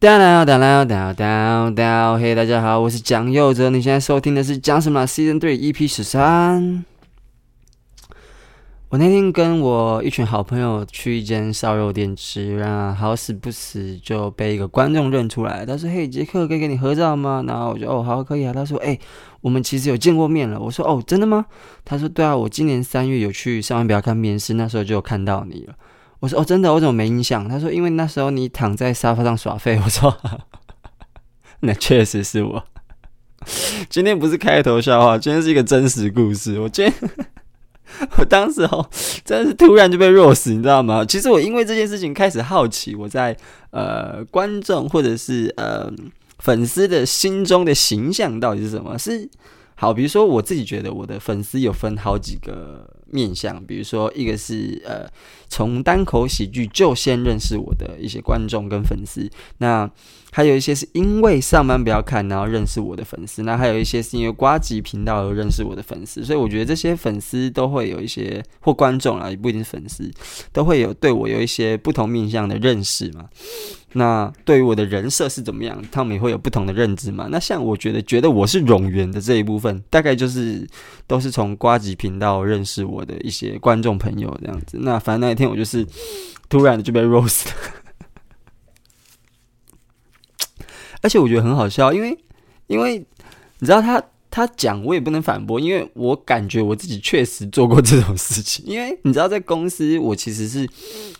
哒啦哒啦哒哒哒，嘿，大家好，我是蒋佑哲，你现在收听的是蒋什么 Season Three EP 十三。我那天跟我一群好朋友去一间烧肉店吃，然后好死不死就被一个观众认出来，他说：“嘿，杰克，可以跟你合照吗？”然后我就：“哦，好，可以啊。”他说：“哎，我们其实有见过面了。”我说：“哦，真的吗？”他说：“对啊，我今年三月有去上班不要看面试，那时候就有看到你了。”我说哦，真的，我怎么没印象？他说，因为那时候你躺在沙发上耍废。我说，那确实是我。今天不是开头笑话，今天是一个真实故事。我今天，我当时哦，真的是突然就被弱死你知道吗？其实我因为这件事情开始好奇，我在呃观众或者是呃粉丝的心中的形象到底是什么？是好，比如说我自己觉得我的粉丝有分好几个。面向，比如说一个是呃，从单口喜剧就先认识我的一些观众跟粉丝，那还有一些是因为上班不要看然后认识我的粉丝，那还有一些是因为瓜吉频道而认识我的粉丝，所以我觉得这些粉丝都会有一些或观众啦，也不一定是粉丝，都会有对我有一些不同面向的认识嘛。那对于我的人设是怎么样，他们也会有不同的认知嘛。那像我觉得觉得我是冗员的这一部分，大概就是都是从瓜吉频道认识我的一些观众朋友这样子。那反正那一天我就是突然的就被 roast 了，而且我觉得很好笑，因为因为你知道他。他讲我也不能反驳，因为我感觉我自己确实做过这种事情。因为你知道，在公司我其实是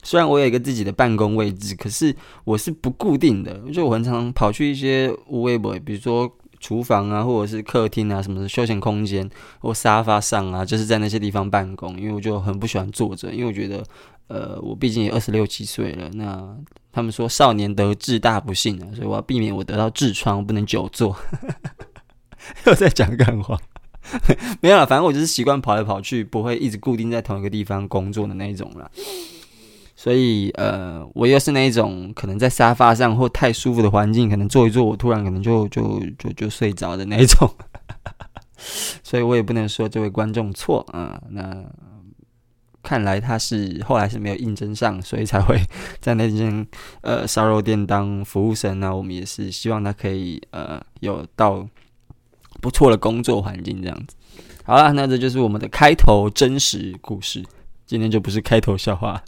虽然我有一个自己的办公位置，可是我是不固定的，就我很常跑去一些无微博，比如说厨房啊，或者是客厅啊，什么的休闲空间或沙发上啊，就是在那些地方办公。因为我就很不喜欢坐着，因为我觉得，呃，我毕竟也二十六七岁了。那他们说少年得志大不幸啊，所以我要避免我得到痔疮，我不能久坐。又在讲干话，没有了。反正我就是习惯跑来跑去，不会一直固定在同一个地方工作的那一种了。所以，呃，我又是那一种可能在沙发上或太舒服的环境，可能坐一坐，我突然可能就就就就睡着的那一种。所以我也不能说这位观众错啊。那看来他是后来是没有应征上，所以才会在那间呃烧肉店当服务生。那我们也是希望他可以呃有到。不错的工作环境，这样子。好了，那这就是我们的开头真实故事。今天就不是开头笑话。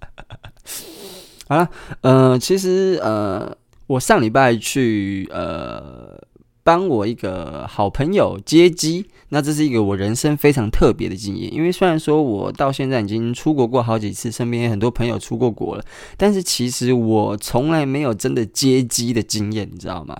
好了，呃，其实呃，我上礼拜去呃帮我一个好朋友接机，那这是一个我人生非常特别的经验。因为虽然说我到现在已经出国过好几次，身边很多朋友出过国了，但是其实我从来没有真的接机的经验，你知道吗？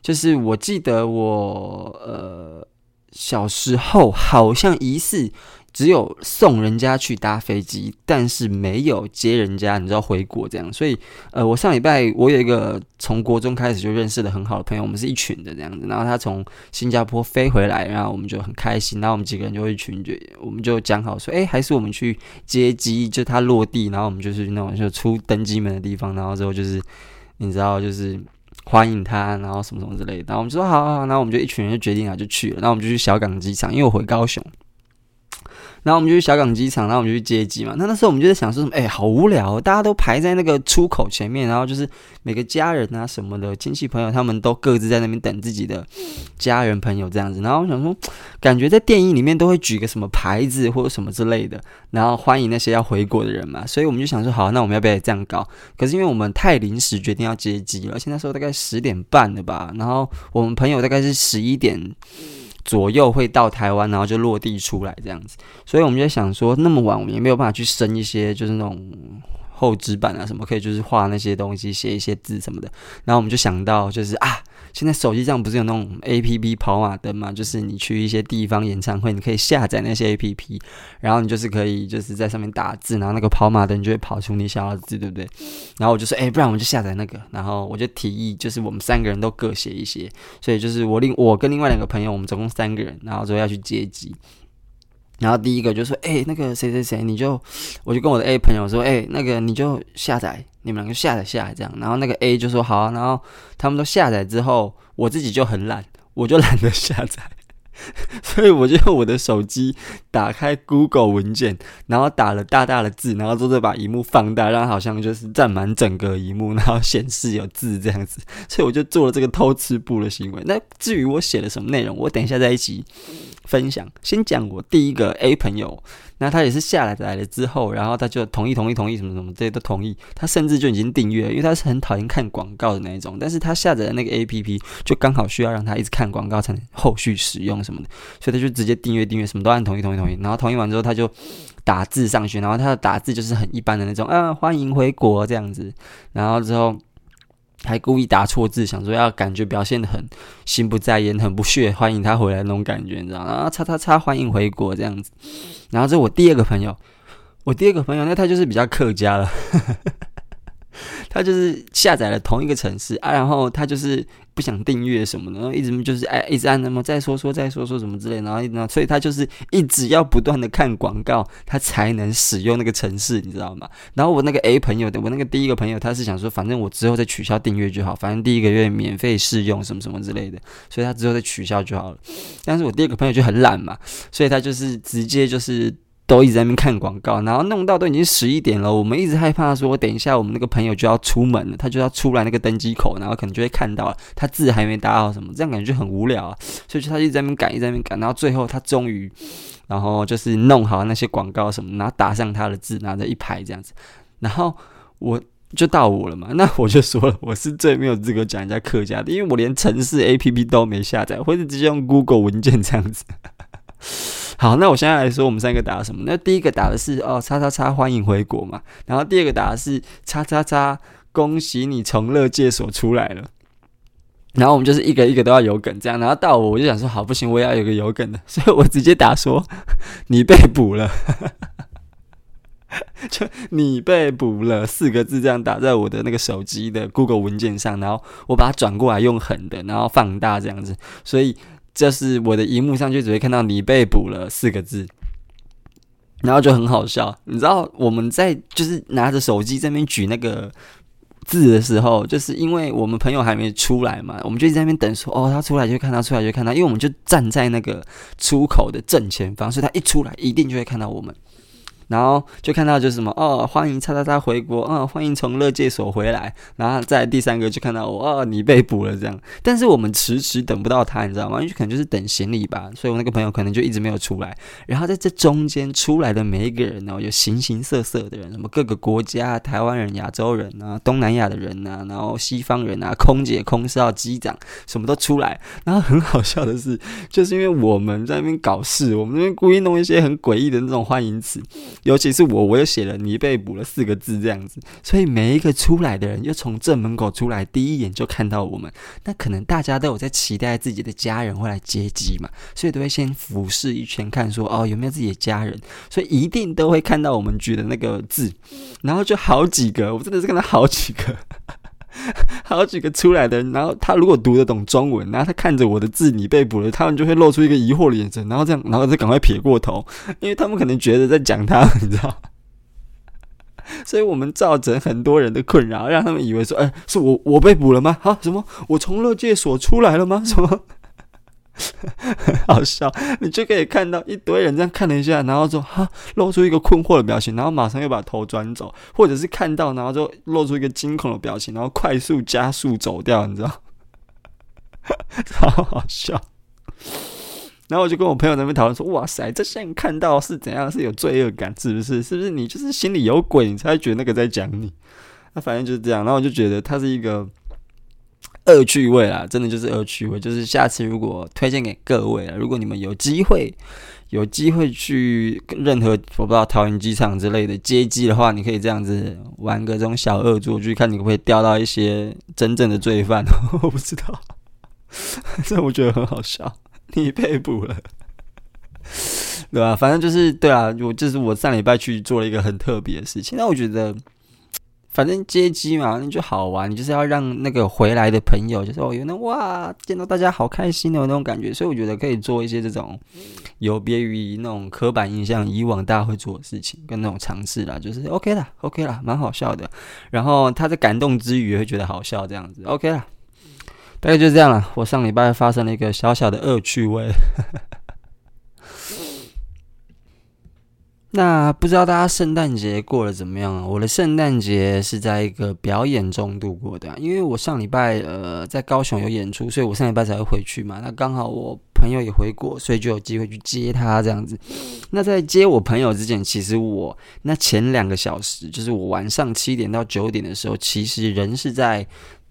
就是我记得我呃小时候好像疑似只有送人家去搭飞机，但是没有接人家，你知道回国这样。所以呃，我上礼拜我有一个从国中开始就认识的很好的朋友，我们是一群的这样子。然后他从新加坡飞回来，然后我们就很开心。然后我们几个人就一群就我们就讲好说，哎，还是我们去接机，就他落地，然后我们就是那种就出登机门的地方，然后之后就是你知道就是。欢迎他，然后什么什么之类的，然后我们就说好，好，好，然后我们就一群人就决定了，就去了，然后我们就去小港机场，因为我回高雄。然后我们就去小港机场，然后我们就去接机嘛。那那时候我们就在想说什么？哎，好无聊，大家都排在那个出口前面，然后就是每个家人啊什么的亲戚朋友，他们都各自在那边等自己的家人朋友这样子。然后我想说，感觉在电影里面都会举个什么牌子或者什么之类的，然后欢迎那些要回国的人嘛。所以我们就想说，好，那我们要不要这样搞？可是因为我们太临时决定要接机了，而且那时候大概十点半了吧，然后我们朋友大概是十一点。左右会到台湾，然后就落地出来这样子，所以我们就想说，那么晚我们也没有办法去生一些，就是那种厚纸板啊什么，可以就是画那些东西，写一些字什么的。然后我们就想到，就是啊。现在手机上不是有那种 APP 跑马灯嘛？就是你去一些地方演唱会，你可以下载那些 APP，然后你就是可以就是在上面打字，然后那个跑马灯就会跑出你想要的字，对不对？然后我就说，哎、不然我们就下载那个。然后我就提议，就是我们三个人都各写一些，所以就是我另我跟另外两个朋友，我们总共三个人，然后之后要去接机。然后第一个就说：“哎、那个谁谁谁，你就，我就跟我的 A 朋友说，哎、那个你就下载，你们两个下载下来这样。然后那个 A 就说好、啊，然后他们都下载之后，我自己就很懒，我就懒得下载。所以我就用我的手机打开 Google 文件，然后打了大大的字，然后之后把萤幕放大，让好像就是占满整个萤幕，然后显示有字这样子。所以我就做了这个偷吃布的行为。那至于我写了什么内容，我等一下再一起分享。先讲我第一个 A 朋友。那他也是下来来了之后，然后他就同意同意同意什么什么这些都同意，他甚至就已经订阅，因为他是很讨厌看广告的那一种。但是他下载的那个 APP 就刚好需要让他一直看广告才能后续使用什么的，所以他就直接订阅订阅，什么都按同意同意同意。然后同意完之后，他就打字上去，然后他的打字就是很一般的那种，啊，欢迎回国这样子。然后之后。还故意打错字，想说要感觉表现的很心不在焉、很不屑 欢迎他回来那种感觉，你知道吗？啊，叉叉叉，欢迎回国这样子。然后这是我第二个朋友，我第二个朋友，那他就是比较客家了。他就是下载了同一个城市啊，然后他就是不想订阅什么的，然后一直就是哎，一直按那么再说说再说说什么之类，然后一直，所以他就是一直要不断的看广告，他才能使用那个城市，你知道吗？然后我那个 A 朋友的，我那个第一个朋友，他是想说，反正我之后再取消订阅就好，反正第一个月免费试用什么什么之类的，所以他之后再取消就好了。但是我第二个朋友就很懒嘛，所以他就是直接就是。都一直在那边看广告，然后弄到都已经十一点了。我们一直害怕说，我等一下我们那个朋友就要出门了，他就要出来那个登机口，然后可能就会看到他字还没打好什么，这样感觉就很无聊啊。所以就他一直在那边赶，一直在那边赶，然后最后他终于，然后就是弄好那些广告什么，然后打上他的字，拿着一排这样子，然后我就到我了嘛。那我就说了，我是最没有资格讲人家客家的，因为我连城市 APP 都没下载，或者直接用 Google 文件这样子。好，那我现在来说，我们三个打什么？那第一个打的是哦，叉叉叉，欢迎回国嘛。然后第二个打的是叉叉叉，恭喜你从乐界所出来了。然后我们就是一个一个都要有梗这样。然后到我，我就想说，好，不行，我也要有个有梗的，所以我直接打说你被捕了，就你被捕了四个字这样打在我的那个手机的 Google 文件上，然后我把它转过来用横的，然后放大这样子，所以。就是我的荧幕上就只会看到“你被捕了”四个字，然后就很好笑。你知道我们在就是拿着手机这边举那个字的时候，就是因为我们朋友还没出来嘛，我们就在那边等说：“哦，他出来就看他出来就看他。”因为我们就站在那个出口的正前方，所以他一出来一定就会看到我们。然后就看到就是什么哦，欢迎叉叉叉回国，哦，欢迎从乐界所回来。然后在第三个就看到我，哦，你被捕了这样。但是我们迟迟等不到他，你知道吗？因为可能就是等行李吧，所以我那个朋友可能就一直没有出来。然后在这中间出来的每一个人呢，有形形色色的人，什么各个国家，台湾人、亚洲人啊，东南亚的人啊，然后西方人啊，空姐、空少、机长，什么都出来。然后很好笑的是，就是因为我们在那边搞事，我们那边故意弄一些很诡异的那种欢迎词。尤其是我，我又写了“你被捕了”四个字这样子，所以每一个出来的人，又从正门口出来，第一眼就看到我们。那可能大家都有在期待自己的家人会来接机嘛，所以都会先俯视一圈，看说哦有没有自己的家人，所以一定都会看到我们举的那个字，然后就好几个，我真的是看到好几个。好几个出来的人，然后他如果读得懂中文，然后他看着我的字，你被捕了，他们就会露出一个疑惑的眼神，然后这样，然后再赶快撇过头，因为他们可能觉得在讲他，你知道？所以我们造成很多人的困扰，让他们以为说，哎，是我我被捕了吗？啊，什么？我从乐界所出来了吗？什么？好笑，你就可以看到一堆人这样看了一下，然后说哈，露出一个困惑的表情，然后马上又把头转走，或者是看到，然后就露出一个惊恐的表情，然后快速加速走掉，你知道？超好笑。然后我就跟我朋友在那边讨论说，哇塞，这现在看到是怎样？是有罪恶感，是不是？是不是你就是心里有鬼，你才会觉得那个在讲你？那反正就是这样。然后我就觉得他是一个。恶趣味啦，真的就是恶趣味。就是下次如果推荐给各位了，如果你们有机会，有机会去任何我不知道桃园机场之类的接机的话，你可以这样子玩个这种小恶作剧，看你会不会钓到一些真正的罪犯。我不知道，这我觉得很好笑。你被捕了，对吧？反正就是对啊，我就是我上礼拜去做了一个很特别的事情。那我觉得。反正接机嘛，那就好玩。你就是要让那个回来的朋友，就是哦，有那哇，见到大家好开心的那种感觉。所以我觉得可以做一些这种有别于那种刻板印象以往大家会做的事情，跟那种尝试啦，就是 OK 啦，OK 啦，蛮好笑的。然后他在感动之余也会觉得好笑，这样子 OK 啦。大概就这样了。我上礼拜发生了一个小小的恶趣味。那不知道大家圣诞节过得怎么样啊？我的圣诞节是在一个表演中度过的，因为我上礼拜呃在高雄有演出，所以我上礼拜才会回去嘛。那刚好我朋友也回国，所以就有机会去接他这样子。那在接我朋友之前，其实我那前两个小时，就是我晚上七点到九点的时候，其实人是在。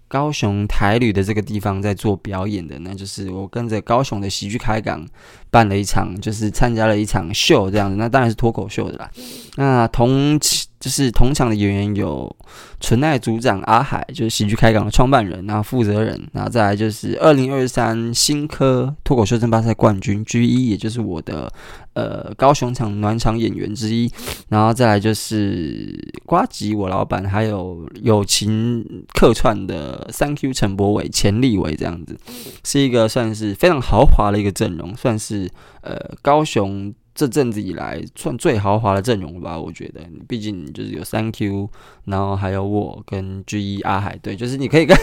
高雄台旅的这个地方在做表演的，那就是我跟着高雄的喜剧开港办了一场，就是参加了一场秀这样子，那当然是脱口秀的啦。那同。就是同场的演员有纯爱组长阿海，就是喜剧开港的创办人，然后负责人，然后再来就是二零二三新科脱口秀争霸赛冠军 G 一，也就是我的呃高雄场暖场演员之一，然后再来就是瓜吉我老板，还有友情客串的 Thank you 陈柏伟、钱立伟这样子，是一个算是非常豪华的一个阵容，算是呃高雄。这阵子以来算最豪华的阵容吧？我觉得，毕竟就是有 Thank you，然后还有我跟 G 一阿海，对，就是你可以跟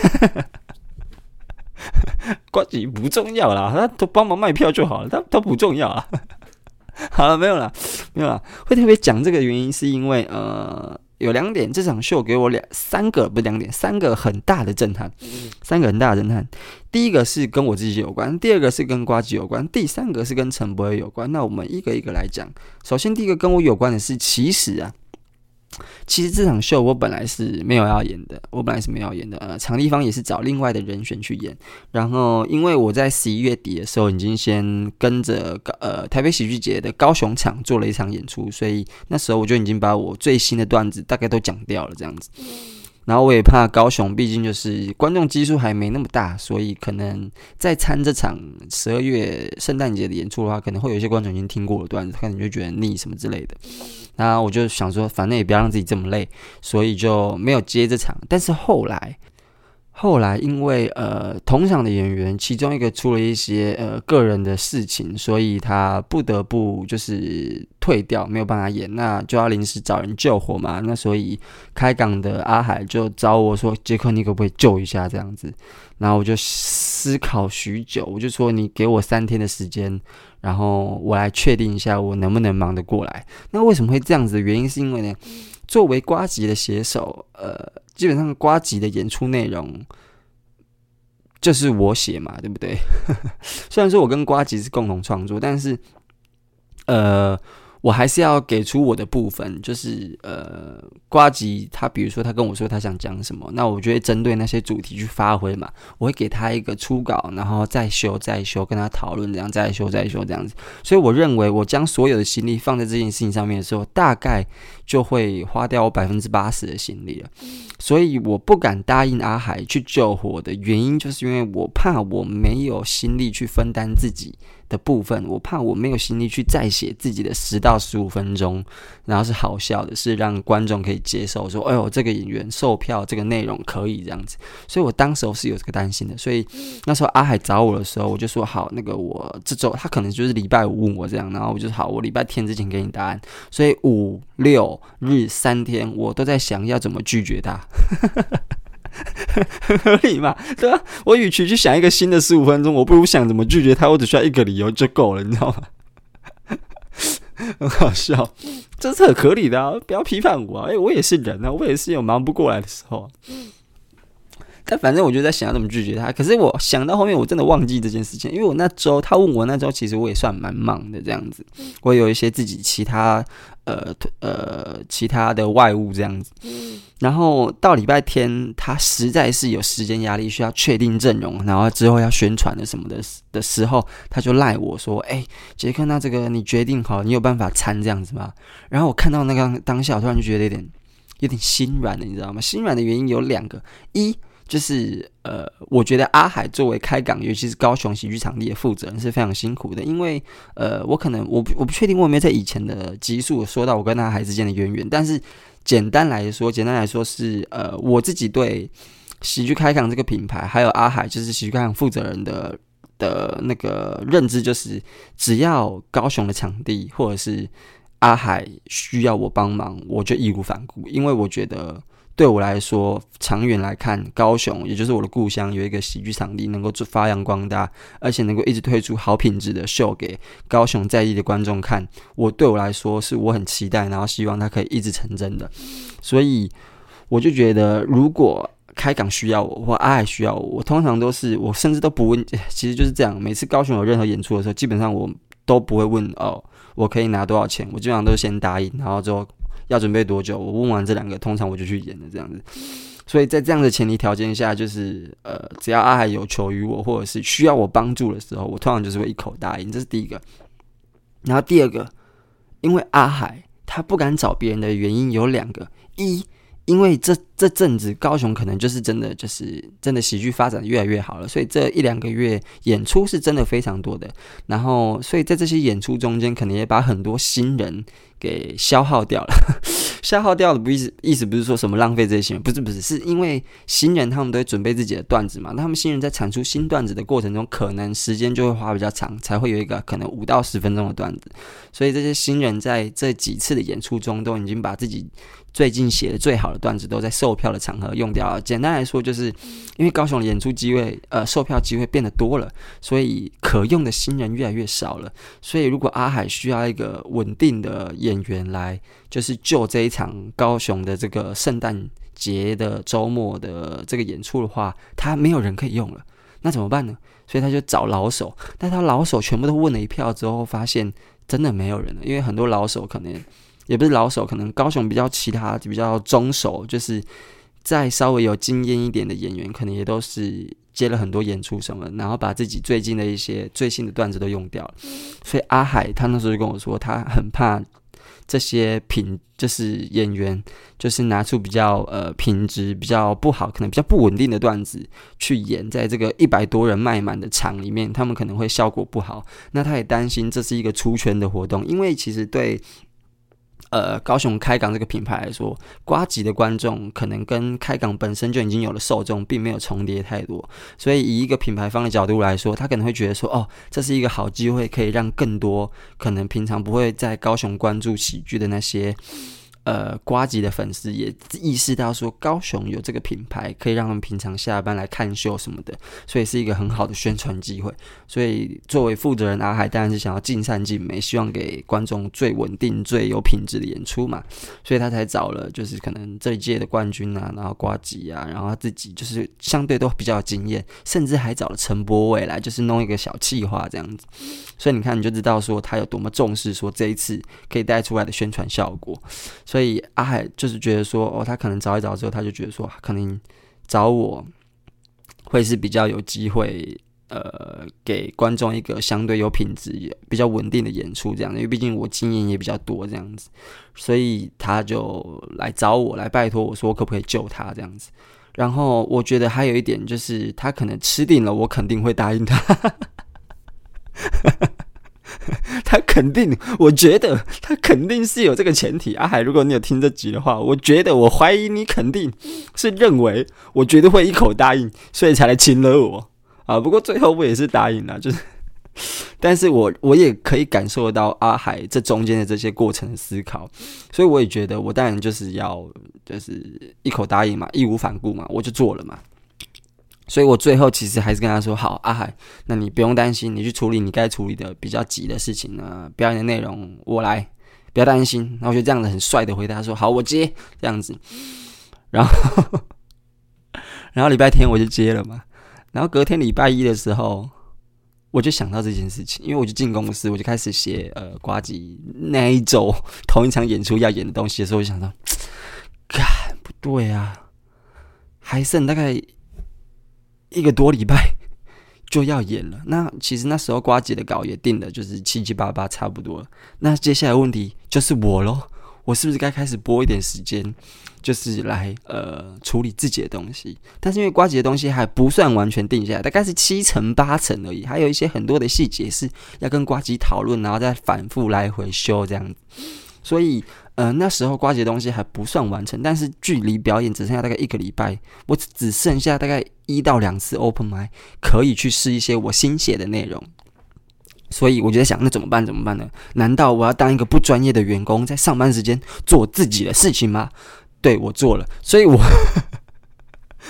呱吉不重要啦，他都帮忙卖票就好了，他他不重要啊。好了，没有了，没有了。会特别讲这个原因，是因为呃。有两点，这场秀给我两三个不是两点，三个很大的震撼，三个很大的震撼。第一个是跟我自己有关，第二个是跟瓜子有关，第三个是跟陈柏惟有关。那我们一个一个来讲。首先，第一个跟我有关的是，其实啊。其实这场秀我本来是没有要演的，我本来是没有要演的。呃，场地方也是找另外的人选去演。然后，因为我在十一月底的时候已经先跟着呃台北喜剧节的高雄场做了一场演出，所以那时候我就已经把我最新的段子大概都讲掉了这样子。然后我也怕高雄，毕竟就是观众基数还没那么大，所以可能在参这场十二月圣诞节的演出的话，可能会有一些观众已经听过了段子，可能就觉得腻什么之类的。那我就想说，反正也不要让自己这么累，所以就没有接这场。但是后来。后来，因为呃同场的演员其中一个出了一些呃个人的事情，所以他不得不就是退掉，没有办法演，那就要临时找人救火嘛。那所以开港的阿海就找我说：“杰克，你可不可以救一下这样子？”然后我就思考许久，我就说：“你给我三天的时间，然后我来确定一下我能不能忙得过来。”那为什么会这样子的原因是因为呢，作为瓜吉的写手，呃。基本上瓜吉的演出内容就是我写嘛，对不对？虽然说我跟瓜吉是共同创作，但是呃。我还是要给出我的部分，就是呃，瓜吉他比如说他跟我说他想讲什么，那我就会针对那些主题去发挥嘛。我会给他一个初稿，然后再修再修，跟他讨论这样再修再修这样子。所以我认为我将所有的心力放在这件事情上面的时候，大概就会花掉我百分之八十的心力了。所以我不敢答应阿海去救火的原因，就是因为我怕我没有心力去分担自己的部分，我怕我没有心力去再写自己的十到十五分钟，然后是好笑的，是让观众可以接受，说，哎呦，这个演员售票，这个内容可以这样子。所以我当时候是有这个担心的。所以那时候阿海找我的时候，我就说好，那个我这周他可能就是礼拜五问我这样，然后我就好，我礼拜天之前给你答案。所以五六日三天，我都在想要怎么拒绝他。合理嘛？对吧？我与其去想一个新的十五分钟，我不如想怎么拒绝他。我只需要一个理由就够了，你知道吗？很好笑，这是很合理的啊！不要批判我啊！哎，我也是人啊，我也是有忙不过来的时候。但反正我就在想要怎么拒绝他。可是我想到后面，我真的忘记这件事情，因为我那周他问我那周，其实我也算蛮忙的这样子。我有一些自己其他呃呃其他的外务这样子。然后到礼拜天，他实在是有时间压力，需要确定阵容，然后之后要宣传的什么的的时候，他就赖我说：“哎，杰克，那这个你决定好，你有办法参这样子吗？”然后我看到那个当下，我突然就觉得有点有点心软的，你知道吗？心软的原因有两个，一就是呃，我觉得阿海作为开港，尤其是高雄喜剧场地的负责人是非常辛苦的，因为呃，我可能我不我不确定我有没有在以前的集数说到我跟阿海之间的渊源，但是。简单来说，简单来说是呃，我自己对喜剧开港这个品牌，还有阿海就是喜剧开港负责人的的那个认知，就是只要高雄的场地或者是阿海需要我帮忙，我就义无反顾，因为我觉得对我来说，长远来看，高雄也就是我的故乡，有一个喜剧场地能够做发扬光大，而且能够一直推出好品质的秀给高雄在地的观众看，我对我来说是我很期待，然后希望它可以一直成真的。所以我就觉得，如果开港需要我，或阿海需要我，我通常都是我甚至都不问，其实就是这样。每次高雄有任何演出的时候，基本上我都不会问哦，我可以拿多少钱，我基本上都先答应，然后之后。要准备多久？我问完这两个，通常我就去演了这样子。所以在这样的前提条件下，就是呃，只要阿海有求于我，或者是需要我帮助的时候，我通常就是会一口答应。这是第一个。然后第二个，因为阿海他不敢找别人的原因有两个：一，因为这这阵子高雄可能就是真的就是真的喜剧发展越来越好了，所以这一两个月演出是真的非常多的。然后，所以在这些演出中间，可能也把很多新人给消耗掉了。消耗掉的不意思意思不是说什么浪费这些新人，不是不是，是因为新人他们都会准备自己的段子嘛。他们新人在产出新段子的过程中，可能时间就会花比较长，才会有一个可能五到十分钟的段子。所以这些新人在这几次的演出中，都已经把自己。最近写的最好的段子都在售票的场合用掉了。简单来说，就是因为高雄的演出机会，呃，售票机会变得多了，所以可用的新人越来越少了。所以，如果阿海需要一个稳定的演员来，就是救这一场高雄的这个圣诞节的周末的这个演出的话，他没有人可以用了，那怎么办呢？所以他就找老手，但他老手全部都问了一票之后，发现真的没有人了，因为很多老手可能。也不是老手，可能高雄比较其他比较中手，就是再稍微有经验一点的演员，可能也都是接了很多演出什么，然后把自己最近的一些最新的段子都用掉了。所以阿海他那时候就跟我说，他很怕这些品，就是演员，就是拿出比较呃品质比较不好，可能比较不稳定的段子去演，在这个一百多人卖满的场里面，他们可能会效果不好。那他也担心这是一个出圈的活动，因为其实对。呃，高雄开港这个品牌来说，瓜吉的观众可能跟开港本身就已经有了受众，并没有重叠太多，所以以一个品牌方的角度来说，他可能会觉得说，哦，这是一个好机会，可以让更多可能平常不会在高雄关注喜剧的那些。呃，瓜吉的粉丝也意识到说，高雄有这个品牌，可以让他们平常下班来看秀什么的，所以是一个很好的宣传机会。所以作为负责人，阿海当然是想要尽善尽美，希望给观众最稳定、最有品质的演出嘛。所以他才找了就是可能这一届的冠军啊，然后瓜吉啊，然后他自己就是相对都比较有经验，甚至还找了陈柏伟来，就是弄一个小企划这样子。所以你看，你就知道说他有多么重视说这一次可以带出来的宣传效果。所以阿海就是觉得说，哦，他可能找一找之后，他就觉得说，可能找我会是比较有机会，呃，给观众一个相对有品质、比较稳定的演出这样。因为毕竟我经验也比较多这样子，所以他就来找我来拜托我说，可不可以救他这样子。然后我觉得还有一点就是，他可能吃定了，我肯定会答应他。他肯定，我觉得他肯定是有这个前提。阿海，如果你有听这集的话，我觉得我怀疑你肯定是认为我绝对会一口答应，所以才来亲了我啊。不过最后我也是答应了，就是，但是我我也可以感受到阿海这中间的这些过程思考，所以我也觉得我当然就是要就是一口答应嘛，义无反顾嘛，我就做了嘛。所以我最后其实还是跟他说：“好，阿海，那你不用担心，你去处理你该处理的比较急的事情呢。表演的内容我来，不要担心。”然后我就这样子很帅的回答说：“好，我接。”这样子，然后，然后礼拜天我就接了嘛。然后隔天礼拜一的时候，我就想到这件事情，因为我就进公司，我就开始写呃，呱吉那一周同一场演出要演的东西的时候，我就想到，干不对啊，还剩大概。一个多礼拜 就要演了，那其实那时候瓜姐的稿也定的，就是七七八八差不多。那接下来问题就是我喽，我是不是该开始播一点时间，就是来呃处理自己的东西？但是因为瓜姐的东西还不算完全定下来，大概是七成八成而已，还有一些很多的细节是要跟瓜姐讨论，然后再反复来回修这样子，所以。呃，那时候呱吉的东西还不算完成，但是距离表演只剩下大概一个礼拜，我只剩下大概一到两次 open m i 可以去试一些我新写的内容，所以我就在想，那怎么办？怎么办呢？难道我要当一个不专业的员工，在上班时间做自己的事情吗？对，我做了，所以我，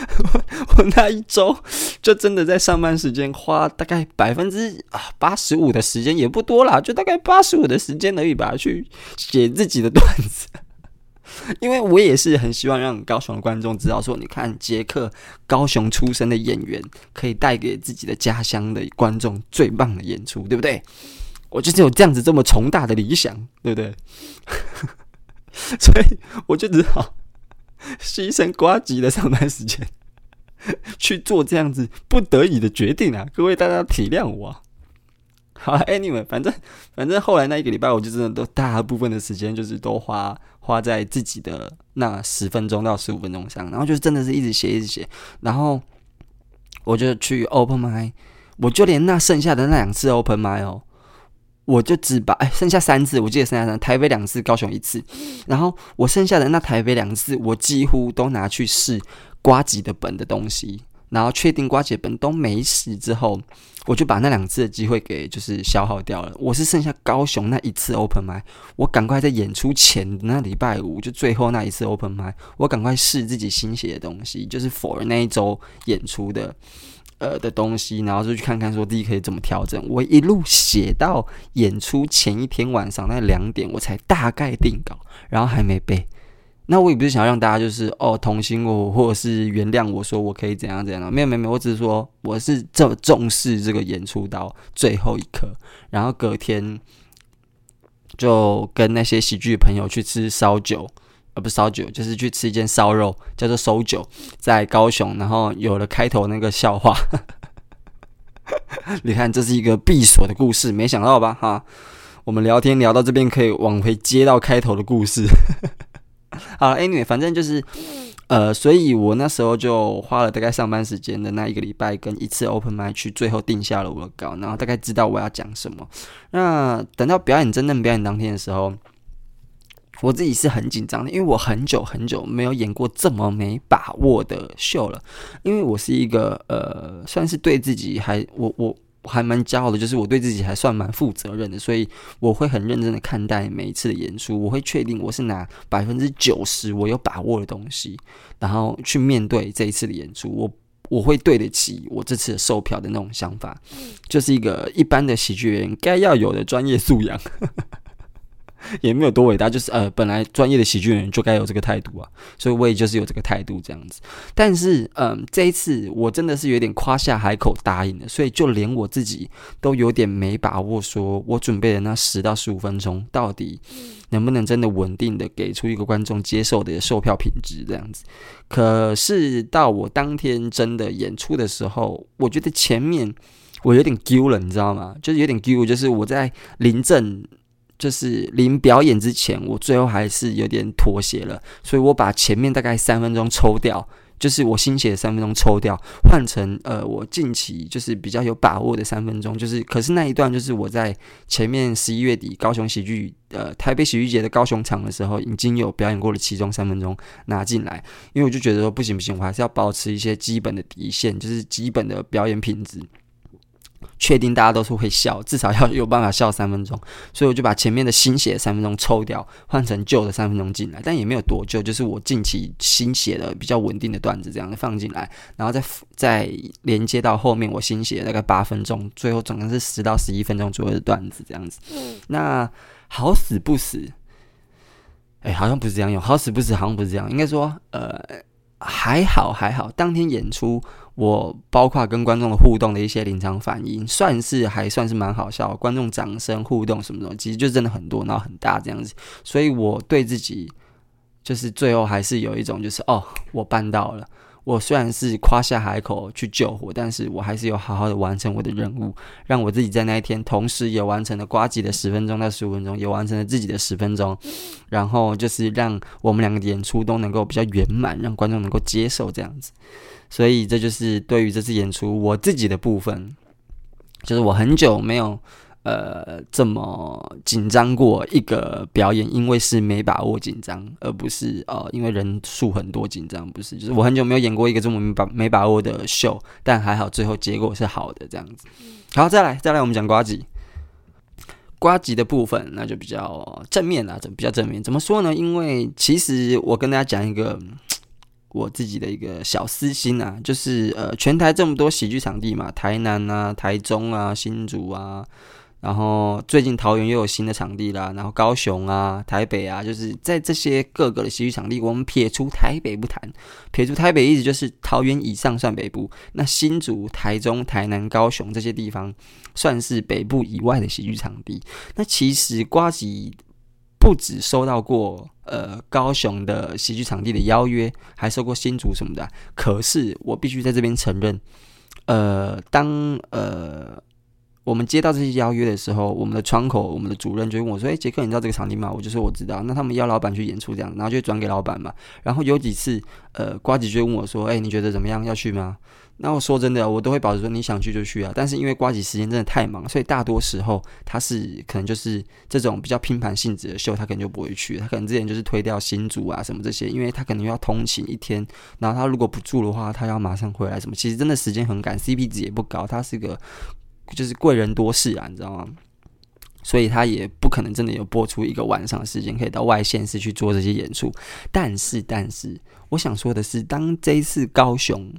我那一周就真的在上班时间花大概百分之啊八十五的时间也不多啦，就大概八十五的时间而已吧，去写自己的段子。因为我也是很希望让高雄的观众知道，说你看杰克高雄出生的演员可以带给自己的家乡的观众最棒的演出，对不对？我就是有这样子这么宏大的理想，对不对？所以我就只好 牺牲呱吉的上班时间 去做这样子不得已的决定啊！各位大家体谅我啊。好，Anyway，反正反正后来那一个礼拜，我就真的都大部分的时间就是都花花在自己的那十分钟到十五分钟上，然后就是真的是一直写一直写，然后我就去 Open my，我就连那剩下的那两次 Open my 哦，我就只把哎剩下三次，我记得剩下三，台北两次，高雄一次，然后我剩下的那台北两次，我几乎都拿去试瓜吉的本的东西。然后确定呱吉本都没事之后，我就把那两次的机会给就是消耗掉了。我是剩下高雄那一次 open m i 我赶快在演出前那礼拜五就最后那一次 open m i 我赶快试自己新写的东西，就是 for 那一周演出的呃的东西，然后就去看看说自己可以怎么调整。我一路写到演出前一天晚上那两点，我才大概定稿，然后还没背。那我也不是想要让大家就是哦同情我，或者是原谅我说我可以怎样怎样，没有没有没有，我只是说我是这么重视这个演出到最后一刻，然后隔天就跟那些喜剧朋友去吃烧酒，呃不是烧酒，就是去吃一间烧肉，叫做收酒，在高雄，然后有了开头那个笑话，你看这是一个闭锁的故事，没想到吧哈？我们聊天聊到这边可以往回接到开头的故事。好，Anyway，反正就是，呃，所以我那时候就花了大概上班时间的那一个礼拜跟一次 Open Mic 去最后定下了我的稿，然后大概知道我要讲什么。那等到表演真正表演当天的时候，我自己是很紧张的，因为我很久很久没有演过这么没把握的秀了。因为我是一个呃，算是对自己还我我。我还蛮骄傲的，就是我对自己还算蛮负责任的，所以我会很认真的看待每一次的演出。我会确定我是拿百分之九十我有把握的东西，然后去面对这一次的演出。我我会对得起我这次的售票的那种想法，就是一个一般的喜剧人该要有的专业素养。也没有多伟大，就是呃，本来专业的喜剧人就该有这个态度啊，所以我也就是有这个态度这样子。但是，嗯、呃，这一次我真的是有点夸下海口答应了，所以就连我自己都有点没把握，说我准备的那十到十五分钟到底能不能真的稳定的给出一个观众接受的售票品质这样子。可是到我当天真的演出的时候，我觉得前面我有点丢了，你知道吗？就是有点丢，就是我在临阵。就是临表演之前，我最后还是有点妥协了，所以我把前面大概三分钟抽掉，就是我新写的三分钟抽掉，换成呃我近期就是比较有把握的三分钟，就是可是那一段就是我在前面十一月底高雄喜剧呃台北喜剧节的高雄场的时候已经有表演过了其中三分钟拿进来，因为我就觉得说不行不行，我还是要保持一些基本的底线，就是基本的表演品质。确定大家都是会笑，至少要有办法笑三分钟，所以我就把前面的新写的三分钟抽掉，换成旧的三分钟进来，但也没有多旧，就是我近期新写的比较稳定的段子这样放进来，然后再再连接到后面我新写的大概八分钟，最后总共是十到十一分钟左右的段子这样子。那好死不死，哎，好像不是这样用，好死不死好像不是这样，应该说呃还好还好，当天演出。我包括跟观众的互动的一些临场反应，算是还算是蛮好笑，观众掌声互动什么的，其实就真的很多，然后很大这样子，所以我对自己就是最后还是有一种就是哦，我办到了。我虽然是夸下海口去救火，但是我还是有好好的完成我的任务，让我自己在那一天同时也完成了瓜吉的十分钟到十五分钟，也完成了自己的十分钟，然后就是让我们两个演出都能够比较圆满，让观众能够接受这样子。所以这就是对于这次演出我自己的部分，就是我很久没有。呃，这么紧张过一个表演，因为是没把握紧张，而不是呃，因为人数很多紧张，不是，就是我很久没有演过一个这么没把没把握的秀，但还好最后结果是好的这样子。好，再来再来，我们讲瓜吉。瓜吉的部分，那就比较正面啦，怎么比较正面？怎么说呢？因为其实我跟大家讲一个我自己的一个小私心啊，就是呃，全台这么多喜剧场地嘛，台南啊、台中啊、新竹啊。然后最近桃园又有新的场地啦，然后高雄啊、台北啊，就是在这些各个的喜剧场地，我们撇除台北不谈，撇除台北意思就是桃园以上算北部，那新竹、台中、台南、高雄这些地方算是北部以外的喜剧场地。那其实瓜吉不止收到过呃高雄的喜剧场地的邀约，还收过新竹什么的。可是我必须在这边承认，呃，当呃。我们接到这些邀约的时候，我们的窗口，我们的主任就问我说：“诶，杰克，你知道这个场地吗？”我就说：“我知道。”那他们邀老板去演出这样，然后就转给老板嘛。然后有几次，呃，瓜吉就问我说：“诶，你觉得怎么样？要去吗？”那我说真的，我都会保持说你想去就去啊。但是因为瓜吉时间真的太忙，所以大多时候他是可能就是这种比较拼盘性质的秀，他可能就不会去。他可能之前就是推掉新组啊什么这些，因为他可能要通勤一天，然后他如果不住的话，他要马上回来什么。其实真的时间很赶，CP 值也不高。他是个。就是贵人多事啊，你知道吗？所以他也不可能真的有播出一个晚上的时间可以到外县市去做这些演出。但是，但是，我想说的是，当这一次高雄。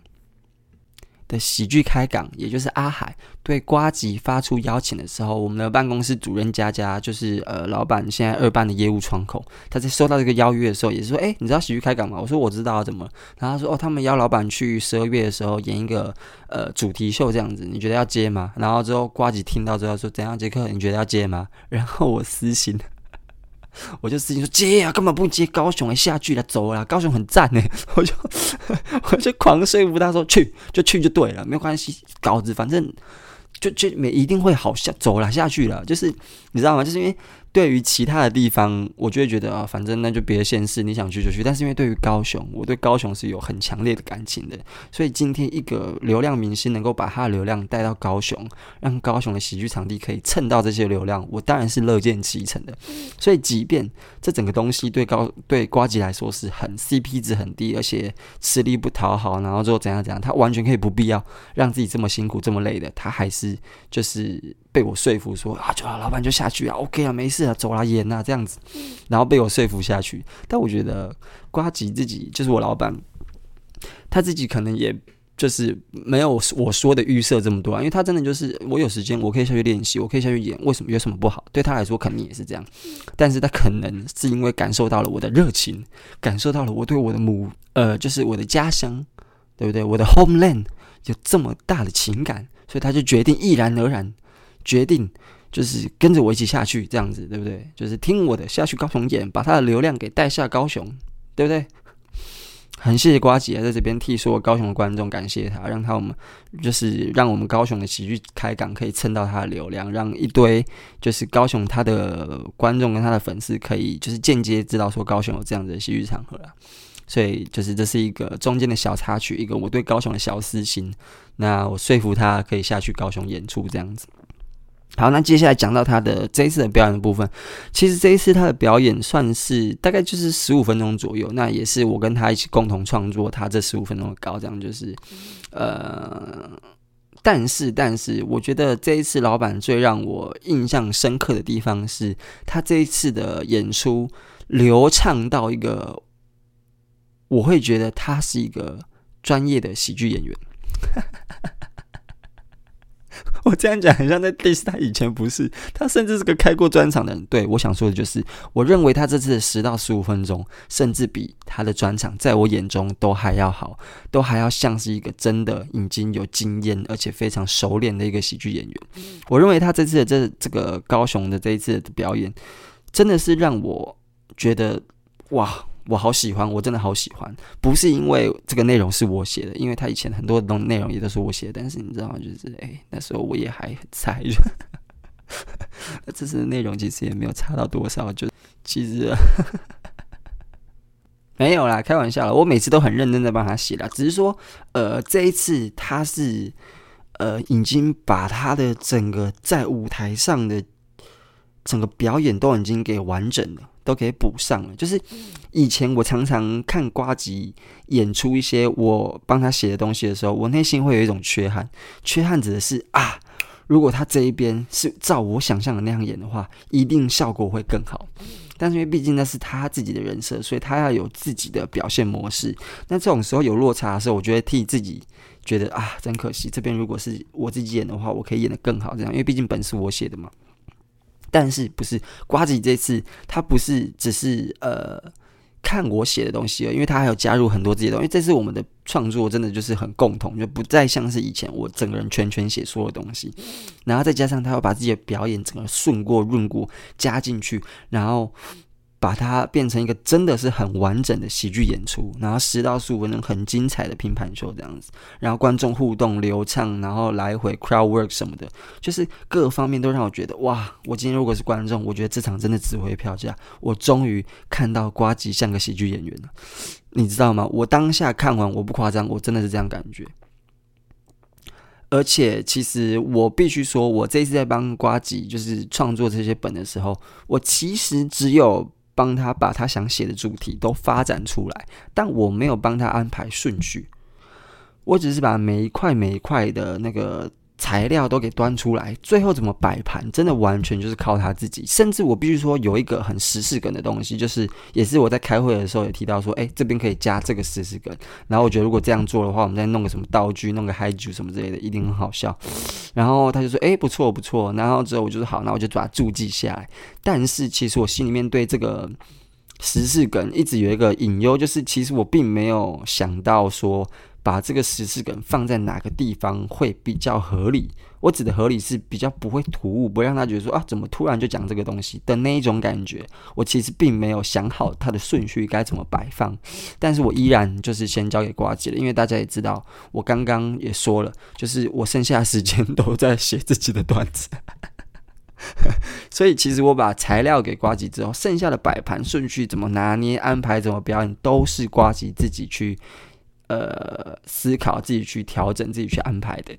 的喜剧开港，也就是阿海对瓜吉发出邀请的时候，我们的办公室主任佳佳，就是呃老板现在二办的业务窗口，他在收到这个邀约的时候，也是说，哎，你知道喜剧开港吗？我说我知道，怎么？然后他说，哦，他们邀老板去十二月的时候演一个呃主题秀这样子，你觉得要接吗？然后之后瓜吉听到之后说，怎样，杰克，你觉得要接吗？然后我私信。我就私信说接啊，根本不接？高雄哎，下去了，走了，高雄很赞呢。我就 我就狂说服他说去就去就对了，没关系，稿子反正就就没一定会好下走了下去了，就是你知道吗？就是因为。对于其他的地方，我就会觉得啊，反正那就别的县市，你想去就去。但是因为对于高雄，我对高雄是有很强烈的感情的，所以今天一个流量明星能够把他的流量带到高雄，让高雄的喜剧场地可以蹭到这些流量，我当然是乐见其成的。所以，即便这整个东西对高对瓜吉来说是很 CP 值很低，而且吃力不讨好，然后之后怎样怎样，他完全可以不必要让自己这么辛苦这么累的，他还是就是。被我说服说啊，就老板就下去啊，OK 啊，没事啊，走啦，演啊，这样子，然后被我说服下去。但我觉得瓜吉自己就是我老板，他自己可能也就是没有我说的预设这么多啊，因为他真的就是我有时间，我可以下去练习，我可以下去演，为什么有什么不好？对他来说肯定也是这样，但是他可能是因为感受到了我的热情，感受到了我对我的母呃，就是我的家乡，对不对？我的 homeland 有这么大的情感，所以他就决定毅然而然。决定就是跟着我一起下去，这样子对不对？就是听我的下去高雄演，把他的流量给带下高雄，对不对？很谢谢瓜姐在这边替所有高雄的观众感谢他，让他我们就是让我们高雄的喜剧开港可以蹭到他的流量，让一堆就是高雄他的观众跟他的粉丝可以就是间接知道说高雄有这样子的喜剧场合了。所以就是这是一个中间的小插曲，一个我对高雄的小私心。那我说服他可以下去高雄演出这样子。好，那接下来讲到他的这一次的表演的部分，其实这一次他的表演算是大概就是十五分钟左右，那也是我跟他一起共同创作他这十五分钟的高，这样就是，呃，但是但是我觉得这一次老板最让我印象深刻的地方是他这一次的演出流畅到一个，我会觉得他是一个专业的喜剧演员。我这样讲很像在 diss 他，以前不是，他甚至是个开过专场的人。对，我想说的就是，我认为他这次的十到十五分钟，甚至比他的专场，在我眼中都还要好，都还要像是一个真的已经有经验而且非常熟练的一个喜剧演员。我认为他这次的这这个高雄的这一次的表演，真的是让我觉得哇。我好喜欢，我真的好喜欢，不是因为这个内容是我写的，因为他以前很多的东内容也都是我写的，但是你知道吗？就是哎、欸，那时候我也还很菜，那 这次的内容其实也没有差到多少，就其实没有啦，开玩笑啦，我每次都很认真的帮他写啦，只是说呃这一次他是呃已经把他的整个在舞台上的整个表演都已经给完整了。都给补上了。就是以前我常常看瓜吉演出一些我帮他写的东西的时候，我内心会有一种缺憾。缺憾指的是啊，如果他这一边是照我想象的那样演的话，一定效果会更好。但是因为毕竟那是他自己的人设，所以他要有自己的表现模式。那这种时候有落差的时候，我觉得替自己觉得啊，真可惜。这边如果是我自己演的话，我可以演得更好。这样，因为毕竟本是我写的嘛。但是不是瓜子这次他不是只是呃。看我写的东西了，因为他还有加入很多自己的东西。这次我们的创作真的就是很共同，就不再像是以前我整个人全权写所有东西，然后再加上他要把自己的表演整个顺过润过加进去，然后。把它变成一个真的是很完整的喜剧演出，然后十到十五分钟很精彩的拼盘秀这样子，然后观众互动流畅，然后来回 crowd work 什么的，就是各方面都让我觉得哇！我今天如果是观众，我觉得这场真的值回票价。我终于看到呱吉像个喜剧演员了，你知道吗？我当下看完，我不夸张，我真的是这样感觉。而且，其实我必须说，我这次在帮呱吉就是创作这些本的时候，我其实只有。帮他把他想写的主题都发展出来，但我没有帮他安排顺序，我只是把每一块每一块的那个。材料都给端出来，最后怎么摆盘，真的完全就是靠他自己。甚至我必须说，有一个很时事梗的东西，就是也是我在开会的时候也提到说，哎，这边可以加这个时事梗。然后我觉得如果这样做的话，我们再弄个什么道具，弄个嗨剧什么之类的，一定很好笑。然后他就说，哎，不错不错。然后之后我就说好，那我就把它注记下来。但是其实我心里面对这个时事梗一直有一个隐忧，就是其实我并没有想到说。把这个时事梗放在哪个地方会比较合理？我指的合理是比较不会突兀，不会让他觉得说啊，怎么突然就讲这个东西的那一种感觉。我其实并没有想好它的顺序该怎么摆放，但是我依然就是先交给瓜吉了，因为大家也知道，我刚刚也说了，就是我剩下的时间都在写自己的段子，所以其实我把材料给瓜吉之后，剩下的摆盘顺序怎么拿捏、安排怎么表演，都是瓜吉自己去。呃，思考自己去调整，自己去安排的。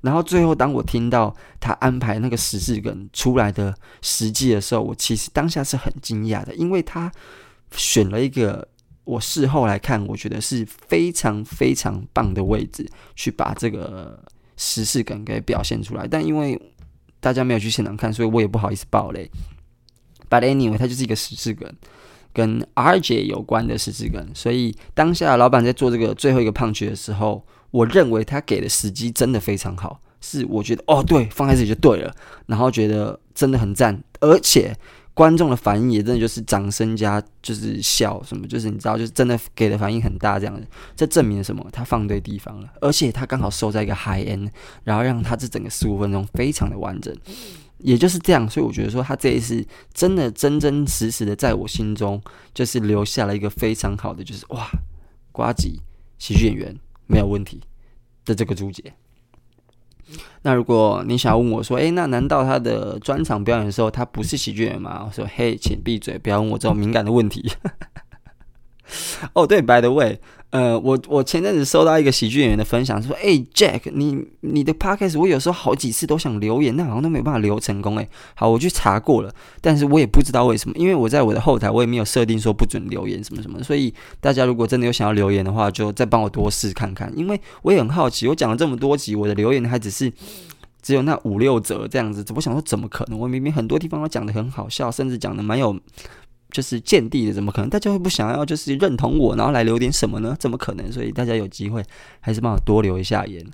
然后最后，当我听到他安排那个时事梗出来的实际的时候，我其实当下是很惊讶的，因为他选了一个我事后来看，我觉得是非常非常棒的位置去把这个时事梗给表现出来。但因为大家没有去现场看，所以我也不好意思爆雷。But anyway，它就是一个时事梗。跟 RJ 有关的时事梗，所以当下老板在做这个最后一个 punch 的时候，我认为他给的时机真的非常好，是我觉得哦对，放在这里就对了，然后觉得真的很赞，而且观众的反应也真的就是掌声加就是笑什么，就是你知道，就是真的给的反应很大这样子，这证明了什么？他放对地方了，而且他刚好收在一个 high end，然后让他这整个十五分钟非常的完整。也就是这样，所以我觉得说他这一次真的真真实实的在我心中，就是留下了一个非常好的，就是哇，瓜吉喜剧演员没有问题的这个注解。那如果你想要问我说，诶，那难道他的专场表演的时候他不是喜剧演员吗？我说，嘿，请闭嘴，不要问我这种敏感的问题。哦，对，by the way。呃，我我前阵子收到一个喜剧演员的分享，说：“哎，Jack，你你的 podcast 我有时候好几次都想留言，但好像都没有办法留成功。”哎，好，我去查过了，但是我也不知道为什么，因为我在我的后台我也没有设定说不准留言什么什么，所以大家如果真的有想要留言的话，就再帮我多试看看，因为我也很好奇，我讲了这么多集，我的留言还只是只有那五六则这样子，我想说怎么可能？我明明很多地方都讲得很好笑，甚至讲得蛮有。就是见地的，怎么可能？大家会不想要就是认同我，然后来留点什么呢？怎么可能？所以大家有机会还是帮我多留一下言。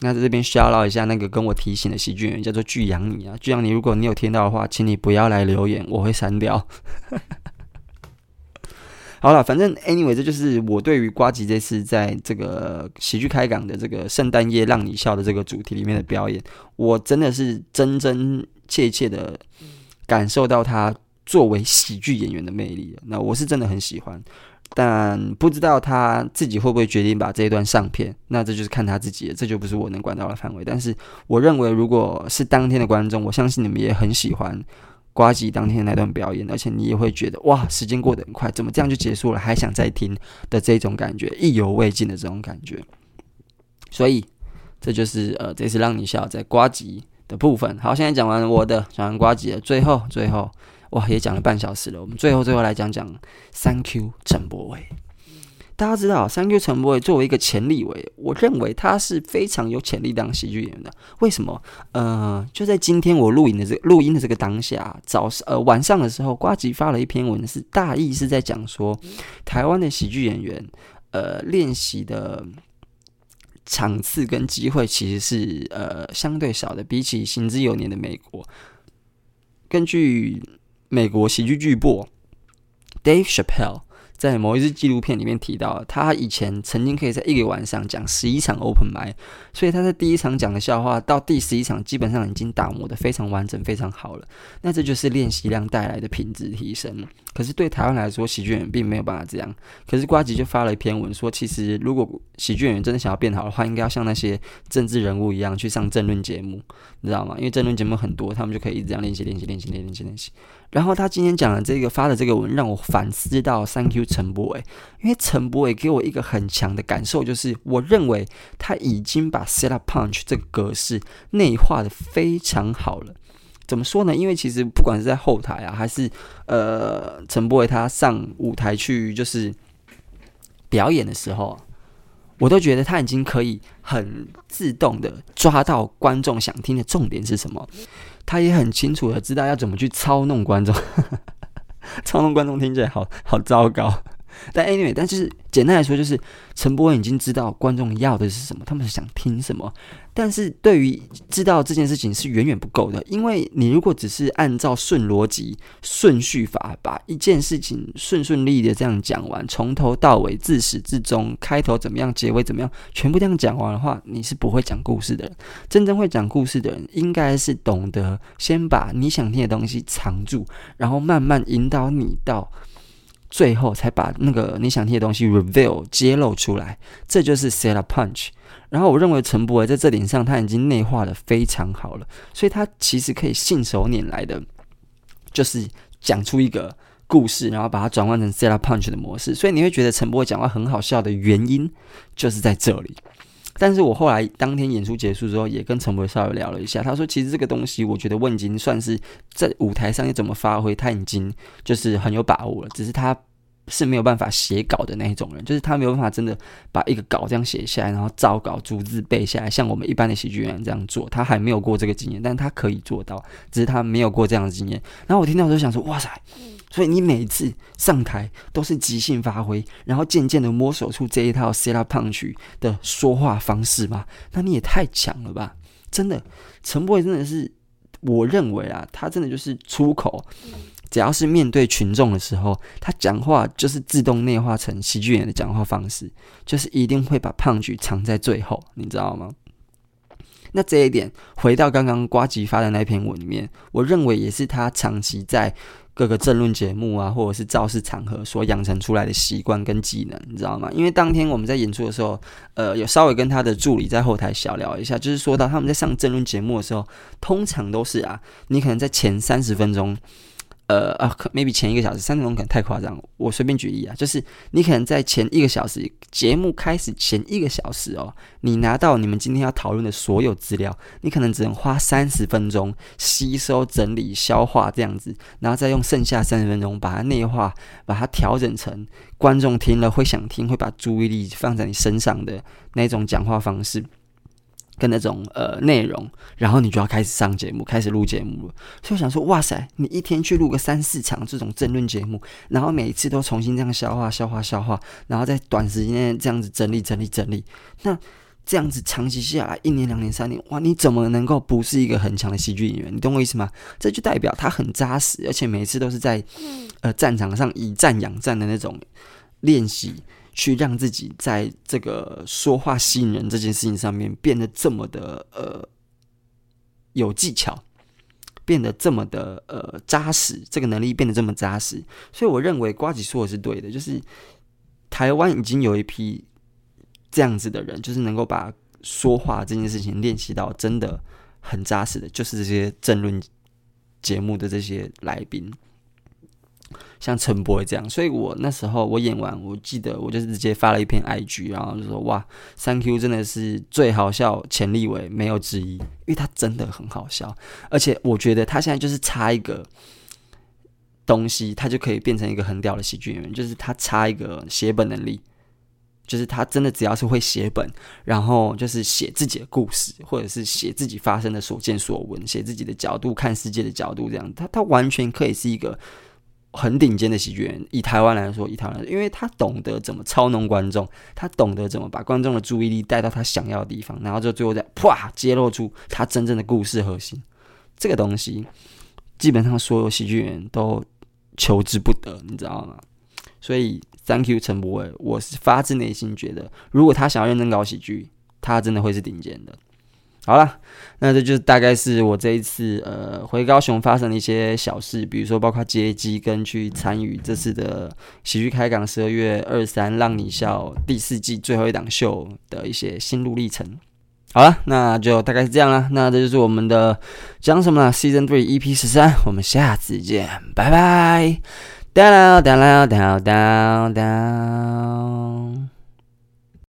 那在这边 shout out 一下那个跟我提醒的喜剧演员，叫做巨阳你啊，巨阳你，如果你有听到的话，请你不要来留言，我会删掉。好了，反正 anyway，这就是我对于瓜吉这次在这个喜剧开港的这个圣诞夜让你笑的这个主题里面的表演，我真的是真真切切的感受到他。作为喜剧演员的魅力，那我是真的很喜欢，但不知道他自己会不会决定把这一段上片，那这就是看他自己，这就不是我能管到的范围。但是我认为，如果是当天的观众，我相信你们也很喜欢呱吉当天那段表演，而且你也会觉得哇，时间过得很快，怎么这样就结束了，还想再听的这种感觉，意犹未尽的这种感觉。所以这就是呃，这次让你笑在呱吉的部分。好，现在讲完我的，讲完呱吉的，最后最后。哇，也讲了半小时了。我们最后最后来讲讲 Thank you 郑博伟大家知道，Thank you 陈柏惟作为一个前立委，我认为他是非常有潜力当喜剧演员的。为什么？呃，就在今天我录影的这个录音的这个当下，早上呃晚上的时候，瓜吉发了一篇文，是大意是在讲说，台湾的喜剧演员呃练习的场次跟机会其实是呃相对少的，比起行之有年的美国。根据美国喜剧巨擘 Dave Chappelle。在某一支纪录片里面提到，他以前曾经可以在一个晚上讲十一场 open mic，所以他在第一场讲的笑话到第十一场基本上已经打磨得非常完整、非常好了。那这就是练习量带来的品质提升。可是对台湾来说，喜剧演员并没有办法这样。可是瓜吉就发了一篇文说，其实如果喜剧演员真的想要变好的话，应该要像那些政治人物一样去上政论节目，你知道吗？因为政论节目很多，他们就可以一直这样练习、练习、练习、练习、练习。然后他今天讲的这个发的这个文，让我反思到 Thank you 陈博伟，因为陈博伟给我一个很强的感受，就是我认为他已经把 Set Up Punch 这个格式内化的非常好了。怎么说呢？因为其实不管是在后台啊，还是呃陈博伟他上舞台去就是表演的时候，我都觉得他已经可以很自动的抓到观众想听的重点是什么。他也很清楚的知道要怎么去操弄观众，操弄观众听起来好好糟糕。但 anyway，但是简单来说，就是陈柏惟已经知道观众要的是什么，他们想听什么。但是对于知道这件事情是远远不够的，因为你如果只是按照顺逻辑、顺序法把一件事情顺顺利利的这样讲完，从头到尾、自始至终，开头怎么样，结尾怎么样，全部这样讲完的话，你是不会讲故事的人。真正会讲故事的人，应该是懂得先把你想听的东西藏住，然后慢慢引导你到。最后才把那个你想听的东西 reveal 揭露出来，这就是 set up punch。然后我认为陈柏惟在这点上他已经内化的非常好了，所以他其实可以信手拈来的，就是讲出一个故事，然后把它转换成 set up punch 的模式。所以你会觉得陈柏惟讲话很好笑的原因就是在这里。但是我后来当天演出结束之后，也跟陈柏惟稍微聊了一下。他说：“其实这个东西，我觉得我已经算是在舞台上要怎么发挥，他已经就是很有把握了。只是他是没有办法写稿的那一种人，就是他没有办法真的把一个稿这样写下来，然后照稿逐字背下来，像我们一般的喜剧演员这样做。他还没有过这个经验，但他可以做到，只是他没有过这样的经验。然后我听到我就想说：哇塞！”所以你每次上台都是即兴发挥，然后渐渐的摸索出这一套 set up punch 的说话方式吗？那你也太强了吧！真的，陈柏惟真的是，我认为啊，他真的就是出口，只要是面对群众的时候，他讲话就是自动内化成喜剧演员的讲话方式，就是一定会把胖曲藏在最后，你知道吗？那这一点回到刚刚瓜吉发的那篇文里面，我认为也是他长期在。各个政论节目啊，或者是造势场合所养成出来的习惯跟技能，你知道吗？因为当天我们在演出的时候，呃，有稍微跟他的助理在后台小聊一下，就是说到他们在上政论节目的时候，通常都是啊，你可能在前三十分钟。呃啊可，maybe 前一个小时，三十分钟可能太夸张了。我随便举例啊，就是你可能在前一个小时，节目开始前一个小时哦，你拿到你们今天要讨论的所有资料，你可能只能花三十分钟吸收、整理、消化这样子，然后再用剩下三十分钟把它内化，把它调整成观众听了会想听、会把注意力放在你身上的那种讲话方式。跟那种呃内容，然后你就要开始上节目，开始录节目了。所以我想说，哇塞，你一天去录个三四场这种争论节目，然后每一次都重新这样消化、消化、消化，然后在短时间内这样子整理、整理、整理，那这样子长期下来，一年、两年、三年，哇，你怎么能够不是一个很强的喜剧演员？你懂我意思吗？这就代表他很扎实，而且每次都是在呃战场上以战养战的那种练习。去让自己在这个说话吸引人这件事情上面变得这么的呃有技巧，变得这么的呃扎实，这个能力变得这么扎实，所以我认为瓜吉说的是对的，就是台湾已经有一批这样子的人，就是能够把说话这件事情练习到真的很扎实的，就是这些政论节目的这些来宾。像陈柏这样，所以我那时候我演完，我记得我就直接发了一篇 IG，然后就说哇，Thank you，真的是最好笑前立委没有之一，因为他真的很好笑，而且我觉得他现在就是差一个东西，他就可以变成一个很屌的喜剧演员，就是他差一个写本能力，就是他真的只要是会写本，然后就是写自己的故事，或者是写自己发生的所见所闻，写自己的角度看世界的角度，这样。他他完全可以是一个很顶尖的喜剧人。以台湾来说，以台湾来说，因为他懂得怎么操弄观众，他懂得怎么把观众的注意力带到他想要的地方，然后就最后再啪揭露出他真正的故事核心。这个东西基本上所有喜剧人都求之不得，你知道吗？所以。Thank you，陈柏伟。我是发自内心觉得，如果他想要认真搞喜剧，他真的会是顶尖的。好了，那这就是大概是我这一次呃回高雄发生的一些小事，比如说包括接机跟去参与这次的喜剧开港十二月二三让你笑第四季最后一档秀的一些心路历程。好了，那就大概是这样了。那这就是我们的讲什么呢？Season Three EP 十三，我们下次见，拜拜。down down down down down